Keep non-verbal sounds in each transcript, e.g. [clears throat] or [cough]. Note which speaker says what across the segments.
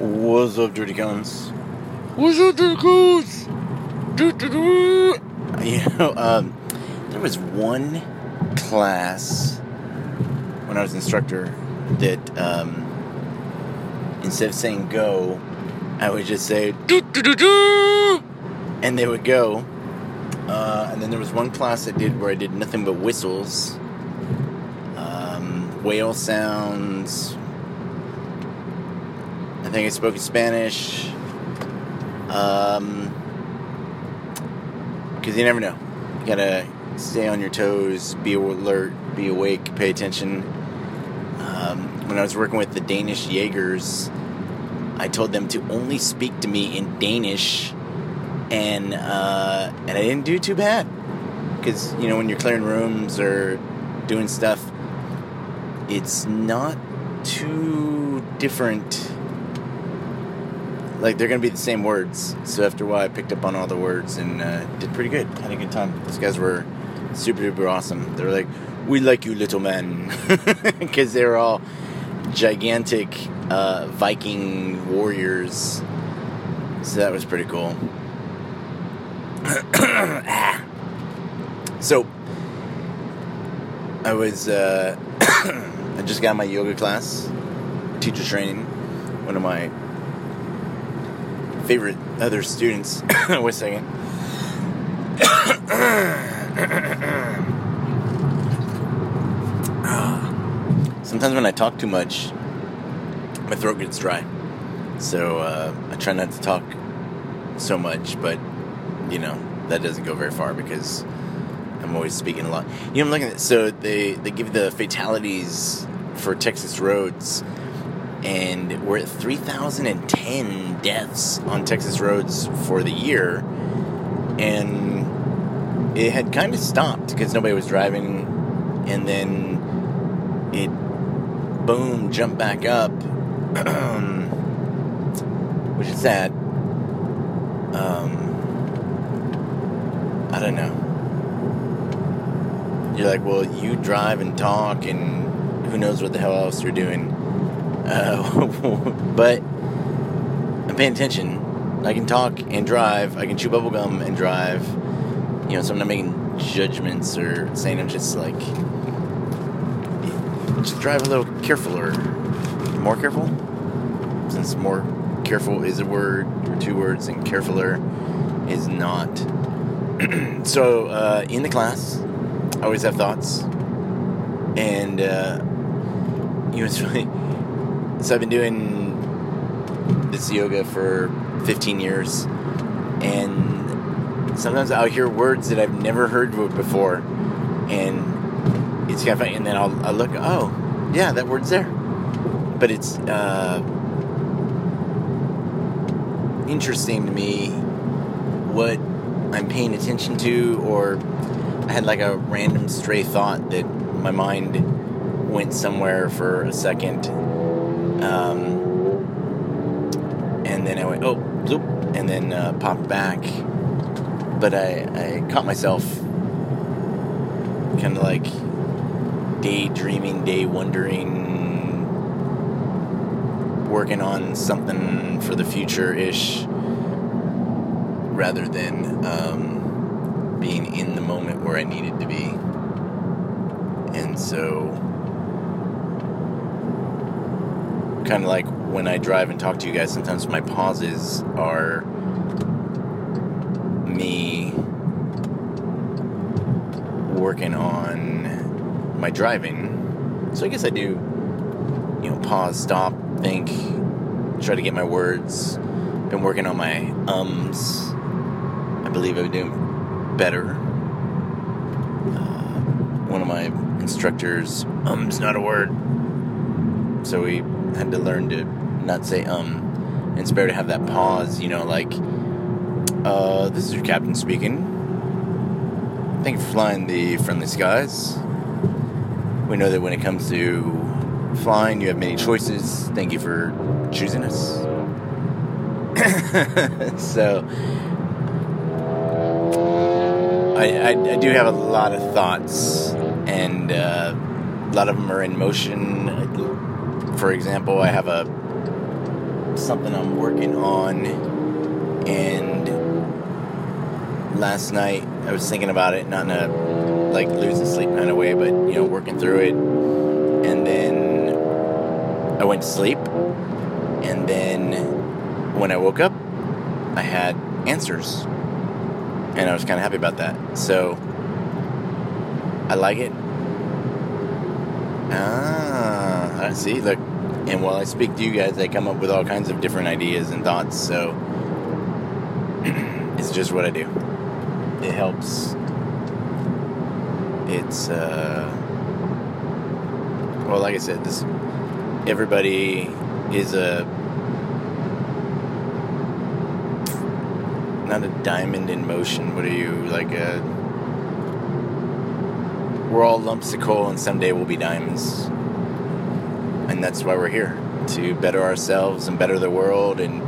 Speaker 1: What's up, Dirty Guns?
Speaker 2: What's up, Dirty Cones?
Speaker 1: You know, um, there was one class when I was instructor that um, instead of saying go, I would just say and they would go. Uh, and then there was one class I did where I did nothing but whistles, um, whale sounds. I think I spoke in Spanish. Um, because you never know. You gotta stay on your toes, be alert, be awake, pay attention. Um, when I was working with the Danish Jaegers, I told them to only speak to me in Danish, and uh, and I didn't do too bad. Because you know when you're clearing rooms or doing stuff, it's not too different. Like they're gonna be the same words. So after a while, I picked up on all the words and uh, did pretty good. Had a good time. Those guys were super duper awesome. They were like, "We like you, little man," [laughs] because they were all gigantic uh, Viking warriors. So that was pretty cool. [coughs] Ah. so I was uh, [coughs] I just got my yoga class, teacher training. One of my favorite other students. [coughs] Wait a second. Sometimes when I talk too much, my throat gets dry. So uh, I try not to talk so much, but you know that doesn't go very far because I'm always speaking a lot. You know, I'm looking at so they they give the fatalities for Texas roads, and we're at 3,010 deaths on Texas roads for the year, and it had kind of stopped because nobody was driving, and then it boom jumped back up, [clears throat] which is sad. Um, I don't know. You're like, well, you drive and talk, and who knows what the hell else you're doing. Uh, [laughs] but I'm paying attention. I can talk and drive. I can chew bubblegum and drive. You know, so I'm not making judgments or saying I'm just like, just drive a little carefuler. More careful? Since more careful is a word or two words and carefuler is not. [clears throat] so, uh, in the class, I always have thoughts. And, uh, you know, it's really. So I've been doing this yoga for 15 years, and sometimes I'll hear words that I've never heard before, and it's kind of funny. And then I'll, I'll look, oh, yeah, that word's there. But it's uh, interesting to me what I'm paying attention to, or I had like a random stray thought that my mind went somewhere for a second. Um, and then I went, oh, bloop, and then uh, popped back. But I, I caught myself kind of like daydreaming, day wondering, working on something for the future ish, rather than um, being in the moment where I needed to be. And so, kind of like when I drive and talk to you guys, sometimes my pauses are me working on my driving. So I guess I do, you know, pause, stop, think, try to get my words. Been working on my ums. I believe I'm doing better. Uh, one of my instructors, um's not a word. So we had to learn to not say um. And better to have that pause, you know, like, uh, this is your captain speaking. Thank you for flying the friendly skies. We know that when it comes to flying, you have many choices. Thank you for choosing us. [laughs] so, I, I, I, do have a lot of thoughts, and uh, a lot of them are in motion. For example, I have a something I'm working on, and last night I was thinking about it, not in a like losing sleep kind of way, but you know, working through it, and then I went to sleep, and then when I woke up, I had answers, and I was kind of happy about that. So I like it. Ah, I see. Look, and while I speak to you guys, I come up with all kinds of different ideas and thoughts. So [clears throat] it's just what I do. It helps. It's uh, well, like I said, this everybody is a not a diamond in motion. What are you like a? We're all lumps of coal, and someday we'll be diamonds and that's why we're here to better ourselves and better the world and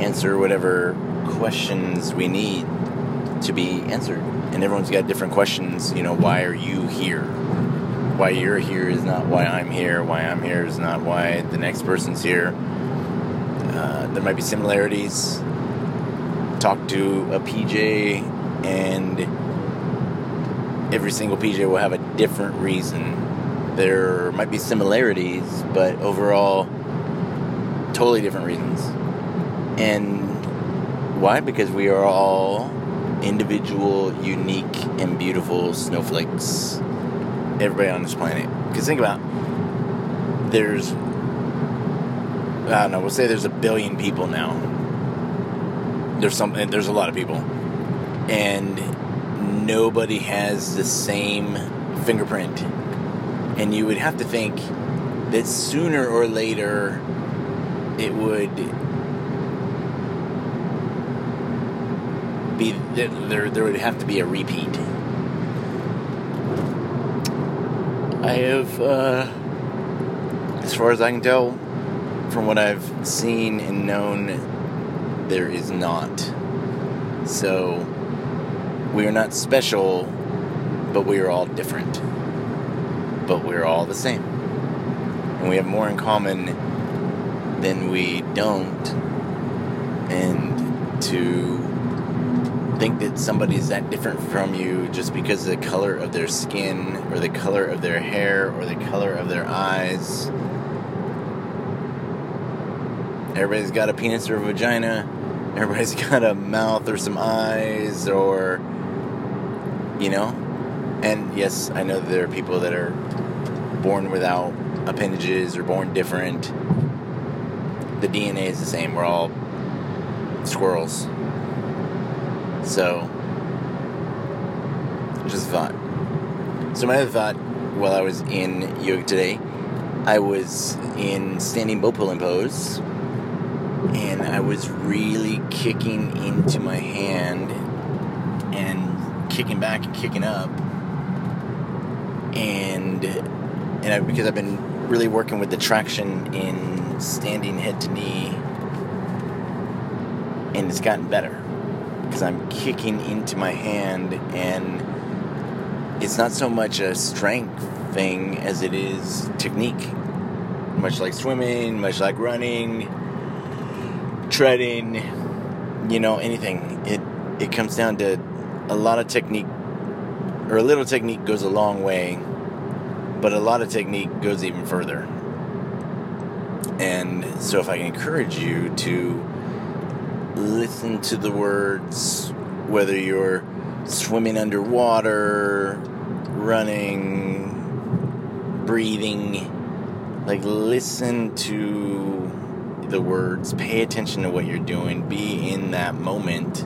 Speaker 1: answer whatever questions we need to be answered. And everyone's got different questions. You know, why are you here? Why you're here is not why I'm here. Why I'm here is not why the next person's here. Uh, there might be similarities. Talk to a PJ, and every single PJ will have a different reason there might be similarities, but overall, totally different reasons. And why? Because we are all individual, unique, and beautiful snowflakes. Everybody on this planet. Because think about there's I don't know, we'll say there's a billion people now. There's some there's a lot of people. And nobody has the same fingerprint and you would have to think that sooner or later it would be there there would have to be a repeat. I have uh, as far as i can tell from what i've seen and known there is not. So we are not special but we are all different but we're all the same. And we have more in common than we don't. And to think that somebody's that different from you just because of the color of their skin or the color of their hair or the color of their eyes. Everybody's got a penis or a vagina. Everybody's [laughs] got a mouth or some eyes or, you know, and yes, I know there are people that are born without appendages or born different. The DNA is the same. We're all squirrels. So, just thought. So, my other thought while I was in yoga today, I was in standing bow pulling pose, and I was really kicking into my hand and kicking back and kicking up and and I, because I've been really working with the traction in standing head to knee, and it's gotten better because I'm kicking into my hand, and it's not so much a strength thing as it is technique. Much like swimming, much like running, treading, you know, anything. It it comes down to a lot of technique or a little technique goes a long way, but a lot of technique goes even further. And so, if I can encourage you to listen to the words, whether you're swimming underwater, running, breathing, like listen to the words, pay attention to what you're doing, be in that moment,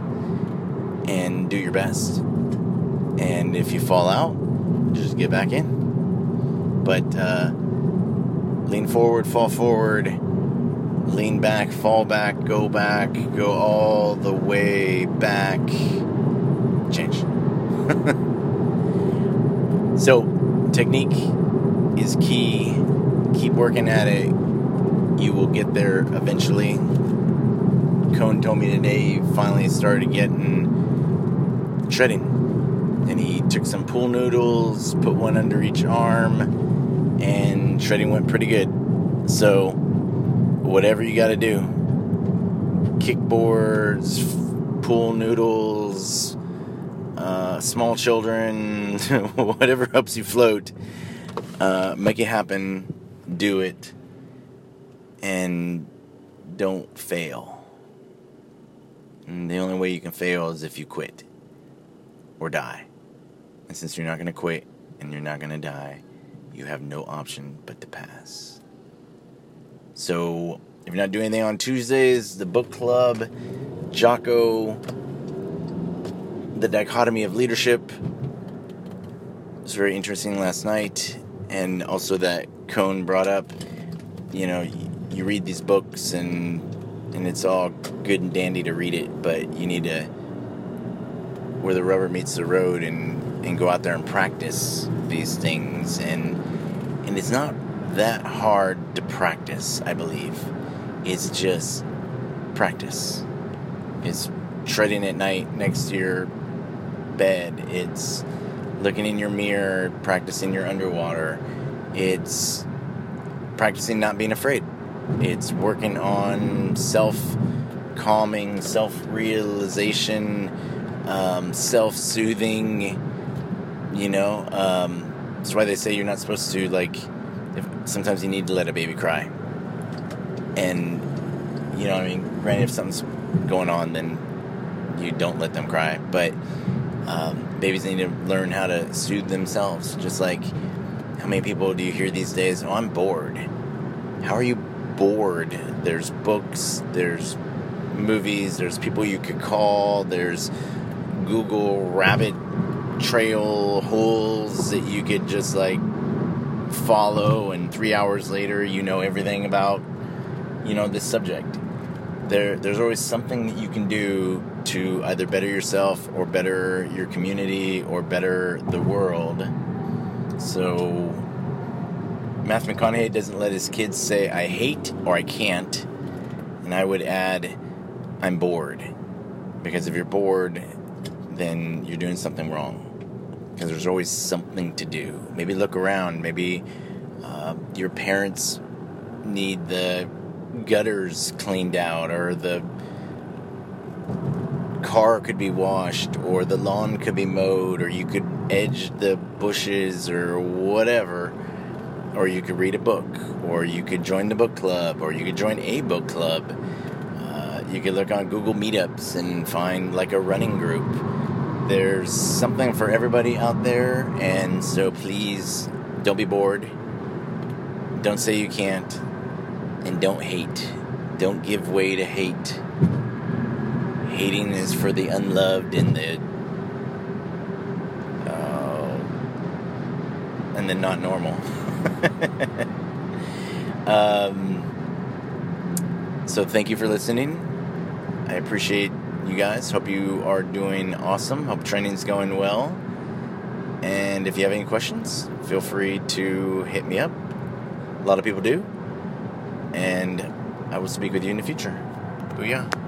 Speaker 1: and do your best. And if you fall out, just get back in. But uh, lean forward, fall forward, lean back, fall back, go back, go all the way back. Change. [laughs] so, technique is key. Keep working at it. You will get there eventually. Cone told me today he finally started getting shredding. and he took some pool noodles, put one under each arm, and shredding went pretty good. So, whatever you got to do. Kickboards, pool noodles, uh, small children, [laughs] whatever helps you float. Uh, make it happen. Do it. And don't fail. And the only way you can fail is if you quit or die. And since you're not going to quit and you're not going to die, you have no option but to pass. So, if you're not doing anything on Tuesdays, the book club, Jocko, the dichotomy of leadership was very interesting last night. And also that Cone brought up, you know, you read these books and and it's all good and dandy to read it, but you need to where the rubber meets the road and and go out there and practice these things and and it's not that hard to practice, I believe. It's just practice. It's treading at night next to your bed. It's looking in your mirror, practicing your underwater. It's practicing not being afraid. It's working on self calming, self realization, um, self soothing. You know, um, that's why they say you're not supposed to, like, if, sometimes you need to let a baby cry. And, you know, I mean, granted, if something's going on, then you don't let them cry. But um, babies need to learn how to soothe themselves. Just like, how many people do you hear these days? Oh, I'm bored. How are you bored? There's books, there's movies, there's people you could call, there's Google rabbit trail holes that you could just like follow and 3 hours later you know everything about you know this subject. There there's always something that you can do to either better yourself or better your community or better the world. So Matthew McConaughey doesn't let his kids say I hate or I can't. And I would add I'm bored. Because if you're bored, then you're doing something wrong. Because there's always something to do. Maybe look around. Maybe uh, your parents need the gutters cleaned out, or the car could be washed, or the lawn could be mowed, or you could edge the bushes, or whatever. Or you could read a book, or you could join the book club, or you could join a book club. Uh, you could look on Google Meetups and find like a running group there's something for everybody out there, and so please don't be bored. Don't say you can't, and don't hate. Don't give way to hate. Hating is for the unloved and the uh, and the not normal. [laughs] um, so thank you for listening. I appreciate you guys. Hope you are doing awesome. Hope training's going well. And if you have any questions, feel free to hit me up. A lot of people do. And I will speak with you in the future. Booyah.